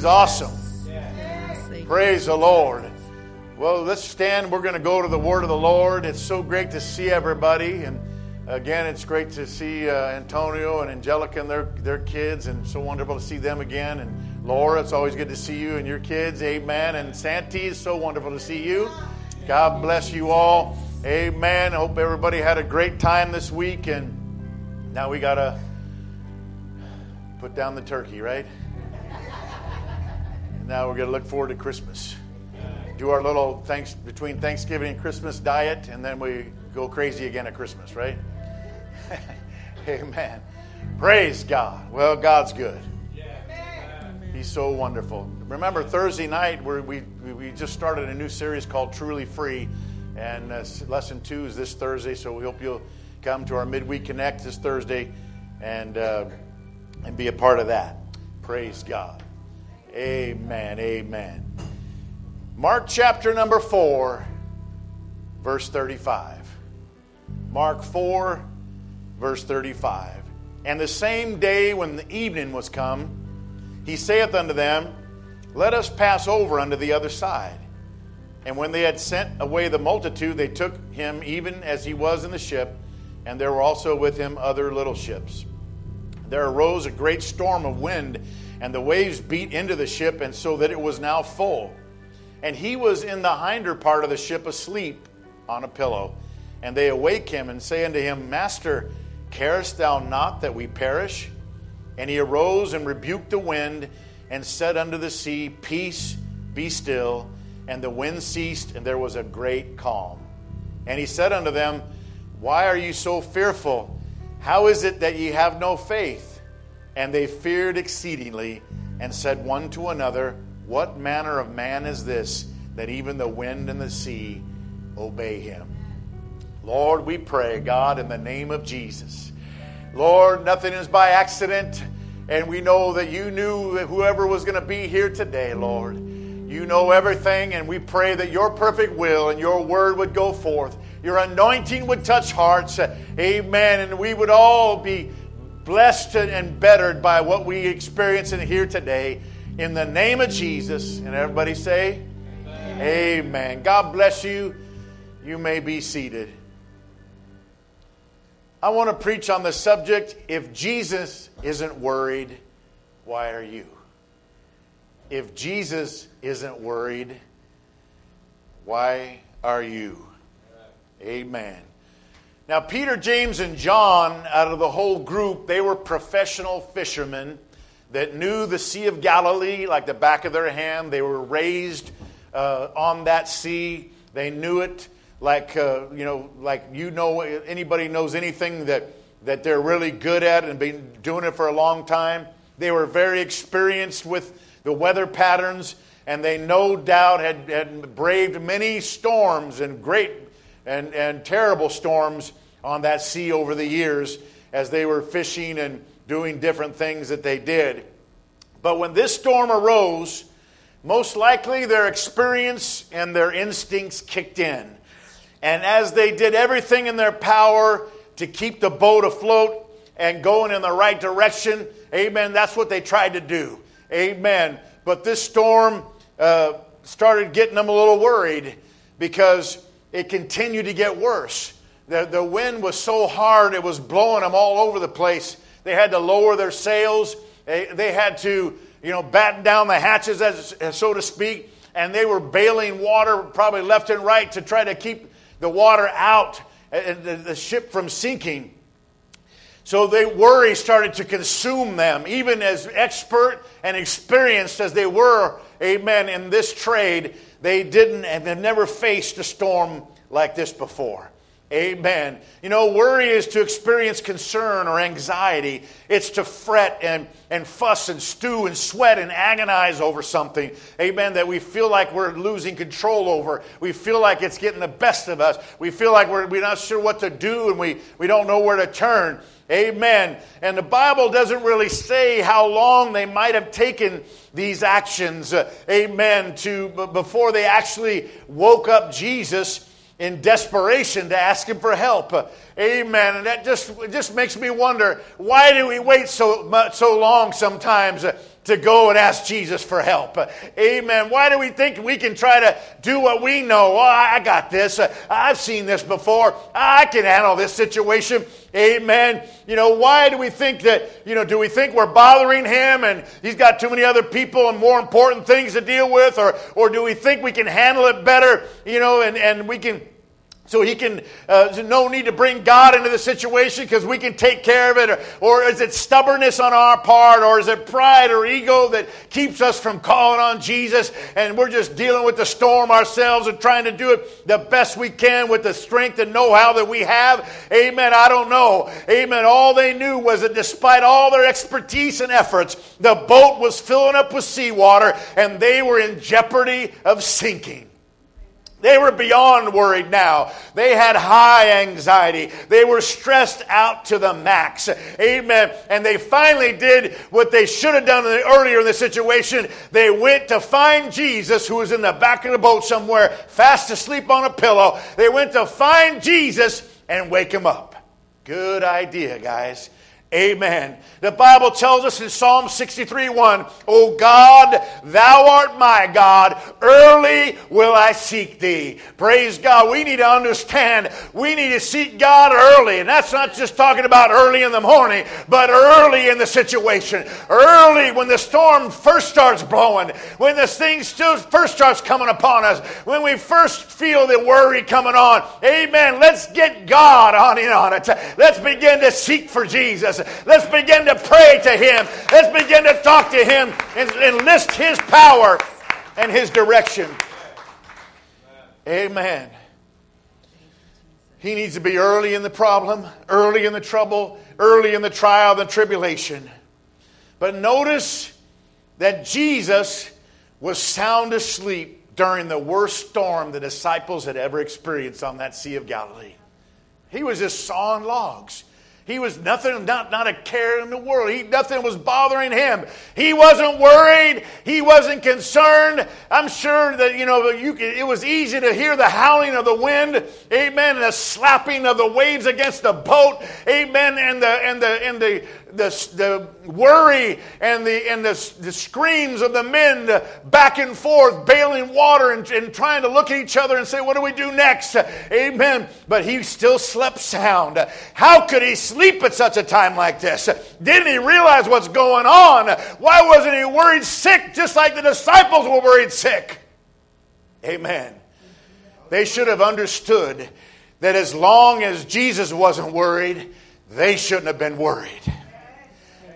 He's awesome. Praise the Lord. Well, let's stand. We're going to go to the Word of the Lord. It's so great to see everybody. And again, it's great to see uh, Antonio and Angelica and their, their kids, and so wonderful to see them again. And Laura, it's always good to see you and your kids. Amen. And Santi, it's so wonderful to see you. God bless you all. Amen. I hope everybody had a great time this week. And now we got to put down the turkey, right? Now we're going to look forward to Christmas. Do our little thanks between Thanksgiving and Christmas diet, and then we go crazy again at Christmas, right? Amen. Praise God. Well, God's good. He's so wonderful. Remember, Thursday night, we we, we just started a new series called Truly Free, and uh, lesson two is this Thursday, so we hope you'll come to our midweek connect this Thursday and, uh, and be a part of that. Praise God. Amen. Amen. Mark chapter number 4, verse 35. Mark 4, verse 35. And the same day when the evening was come, he saith unto them, Let us pass over unto the other side. And when they had sent away the multitude, they took him even as he was in the ship, and there were also with him other little ships. There arose a great storm of wind, and the waves beat into the ship, and so that it was now full. And he was in the hinder part of the ship asleep on a pillow. And they awake him and say unto him, Master, carest thou not that we perish? And he arose and rebuked the wind and said unto the sea, Peace, be still. And the wind ceased, and there was a great calm. And he said unto them, Why are you so fearful? How is it that ye have no faith? And they feared exceedingly, and said one to another, What manner of man is this, that even the wind and the sea obey him? Lord, we pray, God, in the name of Jesus. Lord, nothing is by accident, and we know that you knew whoever was going to be here today, Lord. You know everything, and we pray that your perfect will and your word would go forth. Your anointing would touch hearts. Amen. And we would all be blessed and bettered by what we experience and hear today. In the name of Jesus. And everybody say, Amen. Amen. God bless you. You may be seated. I want to preach on the subject if Jesus isn't worried, why are you? If Jesus isn't worried, why are you? Amen. Now, Peter, James, and John, out of the whole group, they were professional fishermen that knew the Sea of Galilee like the back of their hand. They were raised uh, on that sea, they knew it like uh, you know, like you know, anybody knows anything that that they're really good at and been doing it for a long time. They were very experienced with the weather patterns, and they no doubt had, had braved many storms and great and, and terrible storms on that sea over the years as they were fishing and doing different things that they did. But when this storm arose, most likely their experience and their instincts kicked in. And as they did everything in their power to keep the boat afloat and going in the right direction, amen, that's what they tried to do. Amen. But this storm uh, started getting them a little worried because it continued to get worse. The, the wind was so hard, it was blowing them all over the place. They had to lower their sails. They, they had to, you know, batten down the hatches, as, so to speak. And they were bailing water probably left and right to try to keep the water out uh, uh, and the ship from sinking. So the worry started to consume them, even as expert and experienced as they were, amen, in this trade, they didn't and have never faced a storm like this before. Amen. You know, worry is to experience concern or anxiety. It's to fret and, and fuss and stew and sweat and agonize over something. Amen. That we feel like we're losing control over. We feel like it's getting the best of us. We feel like we're, we're not sure what to do and we, we don't know where to turn. Amen. And the Bible doesn't really say how long they might have taken these actions. Uh, amen. To before they actually woke up Jesus in desperation to ask him for help. Amen. And that just, just makes me wonder why do we wait so much, so long sometimes? To go and ask Jesus for help. Amen. Why do we think we can try to do what we know? Oh, I got this. I've seen this before. I can handle this situation. Amen. You know, why do we think that, you know, do we think we're bothering him and he's got too many other people and more important things to deal with? Or, or do we think we can handle it better, you know, and, and we can so he can, uh, no need to bring God into the situation because we can take care of it? Or, or, is it stubbornness on our part? Or is it pride or ego that keeps us from calling on Jesus and we're just dealing with the storm ourselves and trying to do it the best we can with the strength and know how that we have? Amen. I don't know. Amen. All they knew was that despite all their expertise and efforts, the boat was filling up with seawater and they were in jeopardy of sinking. They were beyond worried now. They had high anxiety. They were stressed out to the max. Amen. And they finally did what they should have done earlier in the situation. They went to find Jesus, who was in the back of the boat somewhere, fast asleep on a pillow. They went to find Jesus and wake him up. Good idea, guys. Amen. The Bible tells us in Psalm 63 1, O God, thou art my God, early will I seek thee. Praise God. We need to understand we need to seek God early. And that's not just talking about early in the morning, but early in the situation. Early when the storm first starts blowing, when this thing still first starts coming upon us, when we first feel the worry coming on. Amen. Let's get God on in on it. Let's begin to seek for Jesus. Let's begin to pray to Him. Let's begin to talk to Him and enlist His power and His direction. Amen. He needs to be early in the problem, early in the trouble, early in the trial, the tribulation. But notice that Jesus was sound asleep during the worst storm the disciples had ever experienced on that Sea of Galilee. He was just sawing logs. He was nothing, not, not a care in the world. He, nothing was bothering him. He wasn't worried. He wasn't concerned. I'm sure that, you know, you, it was easy to hear the howling of the wind. Amen. And the slapping of the waves against the boat. Amen. And the, and the, and the, the, the worry and, the, and the, the screams of the men back and forth, bailing water and, and trying to look at each other and say, What do we do next? Amen. But he still slept sound. How could he sleep at such a time like this? Didn't he realize what's going on? Why wasn't he worried sick just like the disciples were worried sick? Amen. They should have understood that as long as Jesus wasn't worried, they shouldn't have been worried.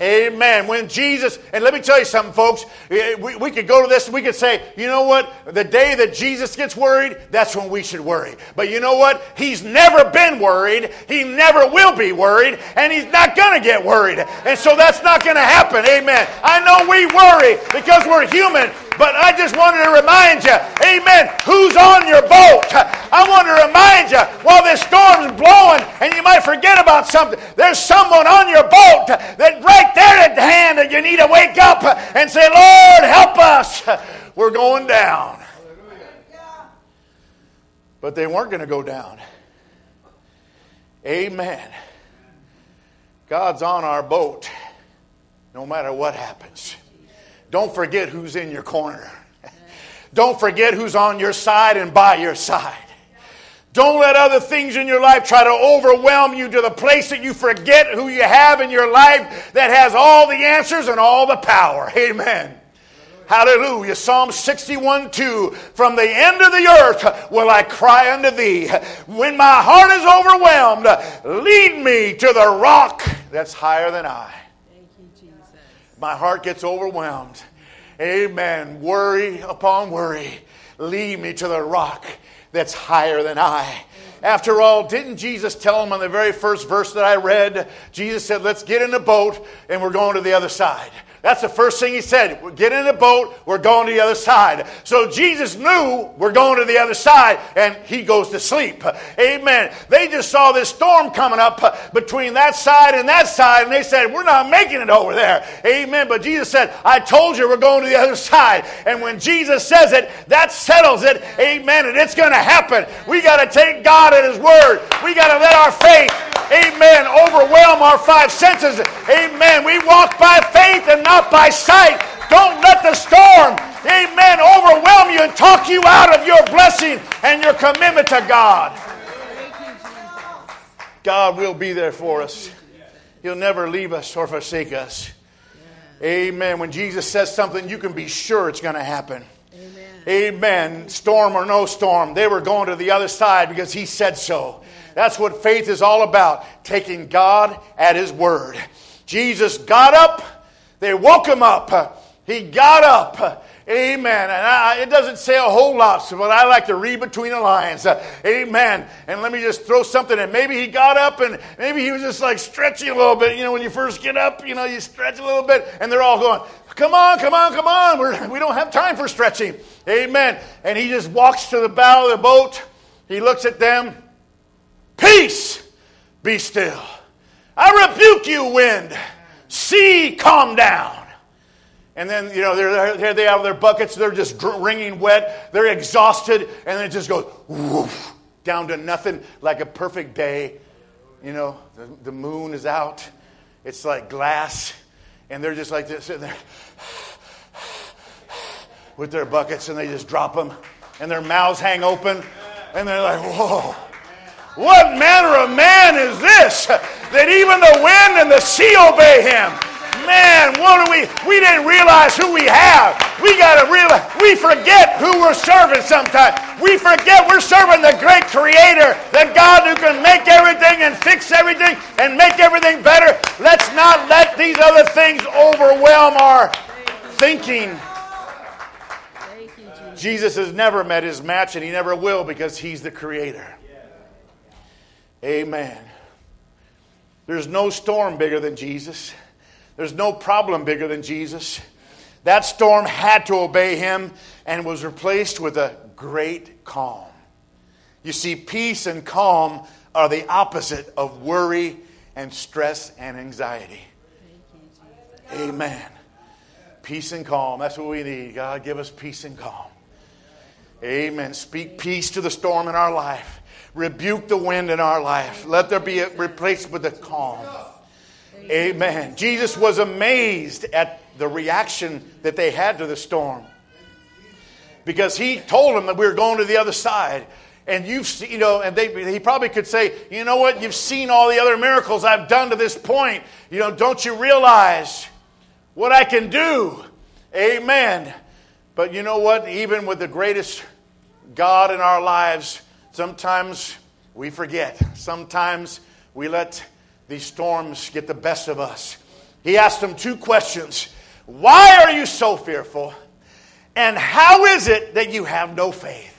Amen. When Jesus, and let me tell you something, folks, eh, we, we could go to this we could say, you know what? The day that Jesus gets worried, that's when we should worry. But you know what? He's never been worried. He never will be worried. And he's not going to get worried. And so that's not going to happen. Amen. I know we worry because we're human. But I just wanted to remind you, amen, who's on your boat? I want to remind you, while this storm's blowing and you might forget about something, there's someone on your boat that right there at hand that you need to wake up and say, Lord, help us. We're going down. But they weren't going to go down. Amen. God's on our boat no matter what happens. Don't forget who's in your corner. Don't forget who's on your side and by your side. Don't let other things in your life try to overwhelm you to the place that you forget who you have in your life that has all the answers and all the power. Amen. Hallelujah. Psalm 61 2. From the end of the earth will I cry unto thee. When my heart is overwhelmed, lead me to the rock that's higher than I my heart gets overwhelmed. Amen. Worry upon worry. Lead me to the rock that's higher than I. After all, didn't Jesus tell him on the very first verse that I read? Jesus said, Let's get in a boat and we're going to the other side. That's the first thing he said. We get in a boat, we're going to the other side. So Jesus knew we're going to the other side, and he goes to sleep. Amen. They just saw this storm coming up between that side and that side, and they said, We're not making it over there. Amen. But Jesus said, I told you we're going to the other side. And when Jesus says it, that settles it. Amen. And it's going to happen. We got to take God at his word. We got to let our faith, amen, overwhelm our five senses. Amen. We walk by faith and not by sight. Don't let the storm, amen, overwhelm you and talk you out of your blessing and your commitment to God. God will be there for us. He'll never leave us or forsake us. Amen. When Jesus says something, you can be sure it's going to happen. Amen. Amen. Storm or no storm, they were going to the other side because he said so. That's what faith is all about taking God at his word. Jesus got up, they woke him up. He got up. Amen. And I, it doesn't say a whole lot, but I like to read between the lines. Amen. And let me just throw something in. Maybe he got up and maybe he was just like stretching a little bit. You know, when you first get up, you know, you stretch a little bit, and they're all going, Come on, come on, come on. We're, we don't have time for stretching. Amen. And he just walks to the bow of the boat. He looks at them. Peace, be still. I rebuke you, wind. Sea, calm down. And then, you know, they're, here they have their buckets, they're just wringing wet, they're exhausted, and then it just goes woof, down to nothing like a perfect day. You know, the, the moon is out, it's like glass, and they're just like this, sitting there with their buckets, and they just drop them, and their mouths hang open, and they're like, whoa. What manner of man is this that even the wind and the sea obey him? man, what do we? We didn't realize who we have. We got to realize. We forget who we're serving sometimes. We forget we're serving the great Creator, the God who can make everything and fix everything and make everything better. Let's not let these other things overwhelm our thinking. Jesus has never met his match, and he never will because he's the Creator. Amen. There's no storm bigger than Jesus. There's no problem bigger than Jesus. That storm had to obey him and was replaced with a great calm. You see, peace and calm are the opposite of worry and stress and anxiety. Amen. Peace and calm. That's what we need. God, give us peace and calm. Amen. Speak peace to the storm in our life. Rebuke the wind in our life. Let there be a replaced with a calm. Amen. Jesus was amazed at the reaction that they had to the storm because he told them that we were going to the other side. And you've seen, you know, and they, he probably could say, you know what, you've seen all the other miracles I've done to this point. You know, don't you realize what I can do? Amen. But you know what? Even with the greatest God in our lives, sometimes we forget. Sometimes we let these storms get the best of us. He asked them two questions Why are you so fearful? And how is it that you have no faith?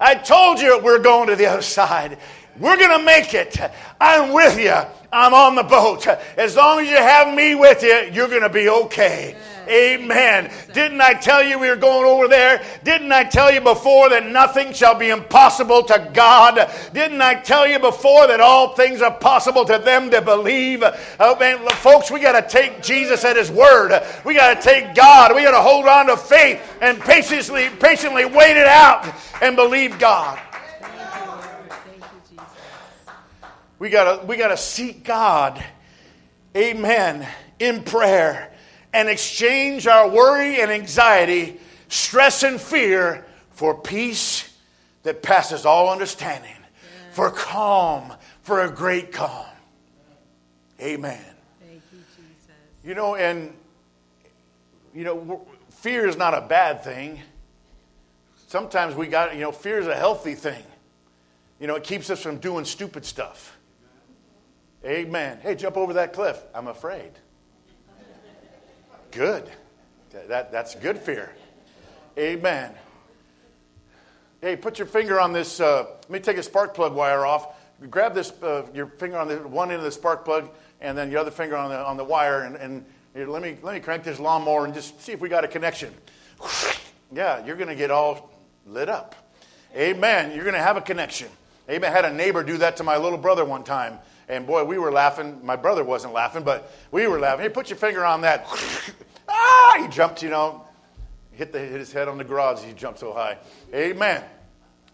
I told you we're going to the other side. We're going to make it. I'm with you. I'm on the boat. As long as you have me with you, you're going to be okay. Amen. Didn't I tell you we were going over there? Didn't I tell you before that nothing shall be impossible to God? Didn't I tell you before that all things are possible to them that believe? Oh, man, folks, we got to take Jesus at his word. We got to take God. We got to hold on to faith and patiently, patiently wait it out and believe God. We gotta, we gotta seek God, amen, in prayer and exchange our worry and anxiety, stress and fear for peace that passes all understanding, yeah. for calm, for a great calm. Amen. Thank you, Jesus. You know, and, you know, fear is not a bad thing. Sometimes we got, you know, fear is a healthy thing. You know, it keeps us from doing stupid stuff. Amen. Hey, jump over that cliff. I'm afraid. Good. That, that's good fear. Amen. Hey, put your finger on this. Uh, let me take a spark plug wire off. Grab this, uh, your finger on the one end of the spark plug, and then your other finger on the on the wire, and, and here, let me let me crank this lawnmower and just see if we got a connection. Yeah, you're to get all lit up. Amen. You're to have a connection. Amen. I had a neighbor do that to my little brother one time. And boy, we were laughing. My brother wasn't laughing, but we were laughing. Hey, put your finger on that. ah, he jumped, you know, hit, the, hit his head on the garage. He jumped so high. Amen.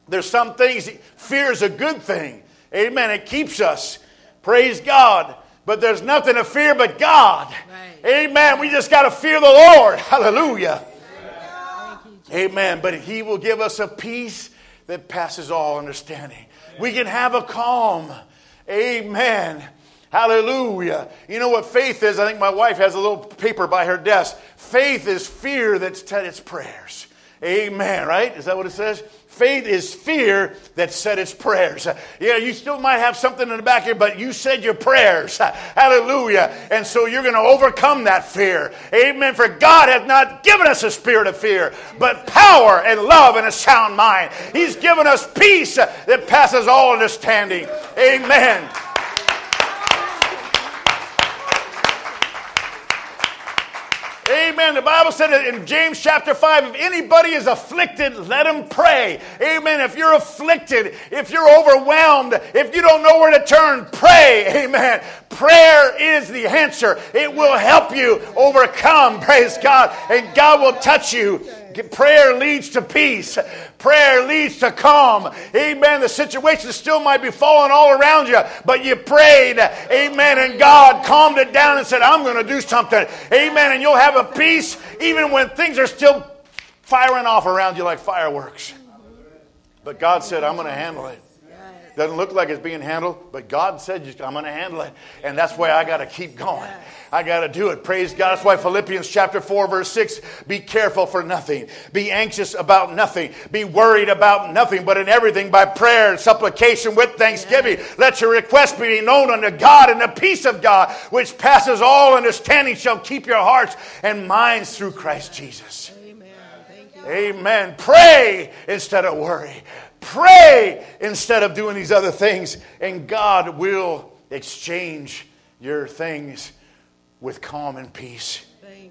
There's some things, fear is a good thing. Amen. It keeps us. Praise God. But there's nothing to fear but God. Right. Amen. We just got to fear the Lord. Hallelujah. Amen. But He will give us a peace that passes all understanding. We can have a calm. Amen. Hallelujah. You know what faith is? I think my wife has a little paper by her desk. Faith is fear that's said its prayers. Amen, right? Is that what it says? Faith is fear that said its prayers. Yeah, you still might have something in the back here, but you said your prayers. Hallelujah. And so you're going to overcome that fear. Amen. For God has not given us a spirit of fear, but power and love and a sound mind. He's given us peace that passes all understanding. Amen. Amen. The Bible said it in James chapter 5 if anybody is afflicted, let him pray. Amen. If you're afflicted, if you're overwhelmed, if you don't know where to turn, pray. Amen. Prayer is the answer, it will help you overcome. Praise God. And God will touch you. Prayer leads to peace. Prayer leads to calm. Amen. The situation still might be falling all around you, but you prayed. Amen. And God calmed it down and said, I'm going to do something. Amen. And you'll have a peace even when things are still firing off around you like fireworks. But God said, I'm going to handle it. Doesn't look like it's being handled, but God said, I'm going to handle it. And that's why I got to keep going. I got to do it. Praise God. That's why Philippians chapter 4, verse 6 be careful for nothing, be anxious about nothing, be worried about nothing, but in everything by prayer and supplication with thanksgiving. Let your requests be known unto God, and the peace of God, which passes all understanding, shall keep your hearts and minds through Christ Jesus. Amen. Amen. Pray instead of worry. Pray instead of doing these other things, and God will exchange your things with calm and peace.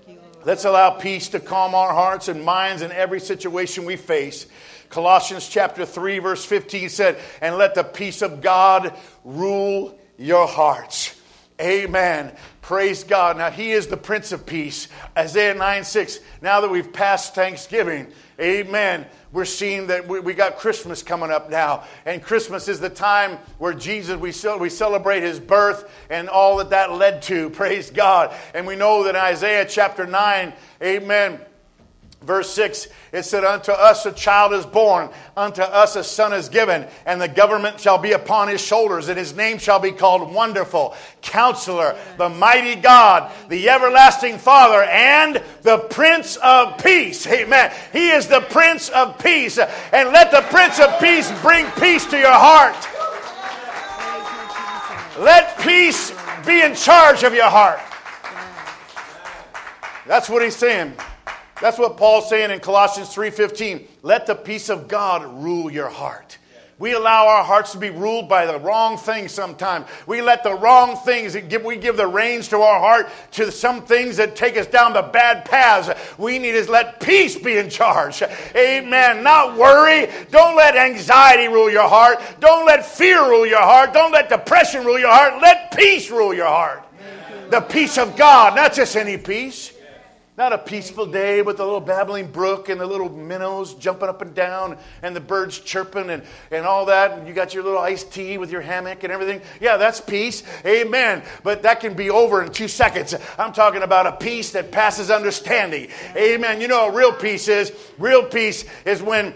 You, Let's allow peace to calm our hearts and minds in every situation we face. Colossians chapter 3 verse 15 said, "And let the peace of God rule your hearts." Amen. Praise God. Now, He is the Prince of Peace. Isaiah 9 6. Now that we've passed Thanksgiving, Amen we're seeing that we, we, got Christmas coming up now. And Christmas is the time where Jesus, we, we celebrate his birth and all that that led to. Praise God. And we know that Isaiah chapter 9, amen Verse 6, it said, Unto us a child is born, unto us a son is given, and the government shall be upon his shoulders, and his name shall be called Wonderful, Counselor, the Mighty God, the Everlasting Father, and the Prince of Peace. Amen. He is the Prince of Peace. And let the Prince of Peace bring peace to your heart. Let peace be in charge of your heart. That's what he's saying. That's what Paul's saying in Colossians 3:15. Let the peace of God rule your heart. We allow our hearts to be ruled by the wrong things sometimes. We let the wrong things, we give the reins to our heart to some things that take us down the bad paths. We need is let peace be in charge. Amen. Not worry. Don't let anxiety rule your heart. Don't let fear rule your heart. Don't let depression rule your heart. Let peace rule your heart. The peace of God, not just any peace. Not a peaceful day with the little babbling brook and the little minnows jumping up and down and the birds chirping and, and all that. And you got your little iced tea with your hammock and everything. Yeah, that's peace. Amen. But that can be over in two seconds. I'm talking about a peace that passes understanding. Amen. You know what real peace is? Real peace is when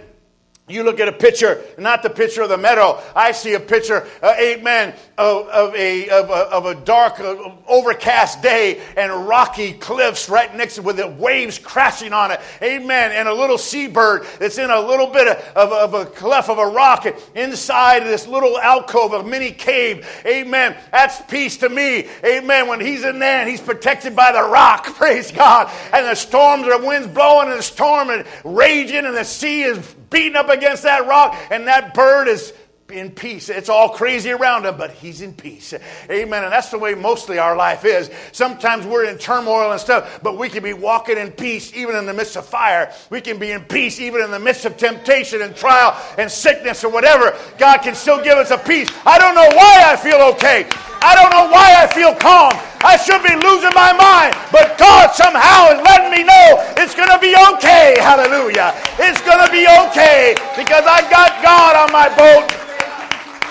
you look at a picture, not the picture of the meadow. I see a picture, uh, amen, of, of, a, of, a, of a dark, uh, overcast day and rocky cliffs right next to it with the waves crashing on it. Amen. And a little seabird that's in a little bit of, of, of a cleft of a rock inside this little alcove, a mini cave. Amen. That's peace to me. Amen. When he's in there and he's protected by the rock, praise God. And the storms, the wind's blowing and the storm and raging and the sea is beating up against that rock, and that bird is in peace. It's all crazy around him, but he's in peace. Amen. And that's the way mostly our life is. Sometimes we're in turmoil and stuff, but we can be walking in peace even in the midst of fire. We can be in peace even in the midst of temptation and trial and sickness or whatever. God can still give us a peace. I don't know why I feel okay. I don't know why I feel calm. I should be losing my mind, but God somehow is letting me know it's going to be okay. Hallelujah. It's going to be okay because I got God on my boat.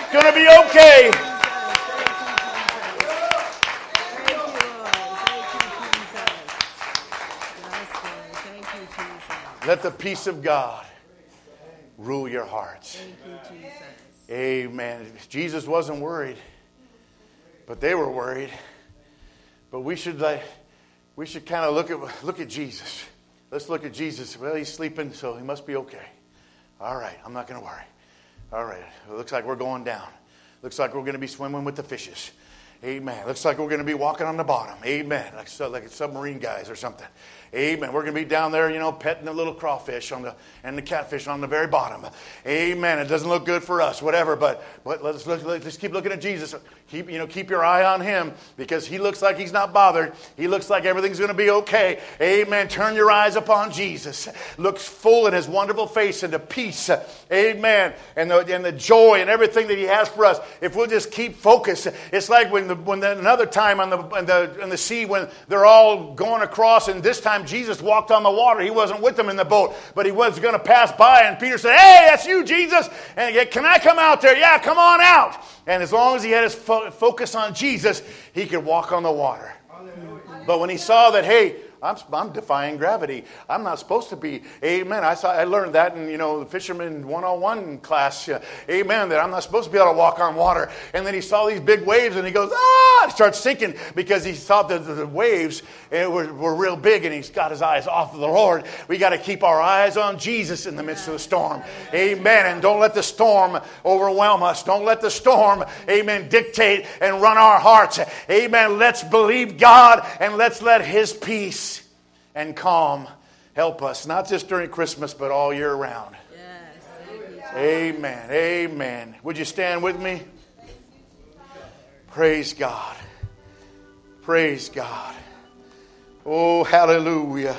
It's going to be okay. Let the peace of God rule your hearts. You, Jesus. Amen. Jesus wasn't worried but they were worried. But we should like, we should kind of look at look at Jesus. Let's look at Jesus. Well, he's sleeping, so he must be okay. All right, I'm not going to worry. All right, it looks like we're going down. Looks like we're going to be swimming with the fishes. Amen. Looks like we're going to be walking on the bottom. Amen. Like, like submarine guys or something. Amen. We're going to be down there, you know, petting the little crawfish on the and the catfish on the very bottom. Amen. It doesn't look good for us, whatever. But, but let's look, let's keep looking at Jesus. Keep you know keep your eye on him because he looks like he's not bothered. He looks like everything's going to be okay. Amen. Turn your eyes upon Jesus. Looks full in his wonderful face into peace. Amen. And the and the joy and everything that he has for us. If we'll just keep focused, it's like when the when the, another time on the the the sea when they're all going across and this time Jesus walked on the water. He wasn't with them in the boat, but he was going to pass by. And Peter said, Hey, that's you, Jesus. And he said, Can I come out there? Yeah, come on out. And as long as he had his fo- focus on Jesus, he could walk on the water. But when he saw that, hey, I'm, I'm defying gravity. I'm not supposed to be. Amen. I, saw, I learned that in, you know, the fisherman 101 class. Uh, amen. That I'm not supposed to be able to walk on water. And then he saw these big waves and he goes, ah, he starts sinking because he thought that the waves eh, were, were real big and he's got his eyes off of the Lord. We got to keep our eyes on Jesus in the midst of the storm. Amen. And don't let the storm overwhelm us. Don't let the storm, amen, dictate and run our hearts. Amen. Let's believe God and let's let his peace and calm help us, not just during Christmas, but all year round. Yes. Amen. Amen. Would you stand with me? Praise God. Praise God. Oh, hallelujah.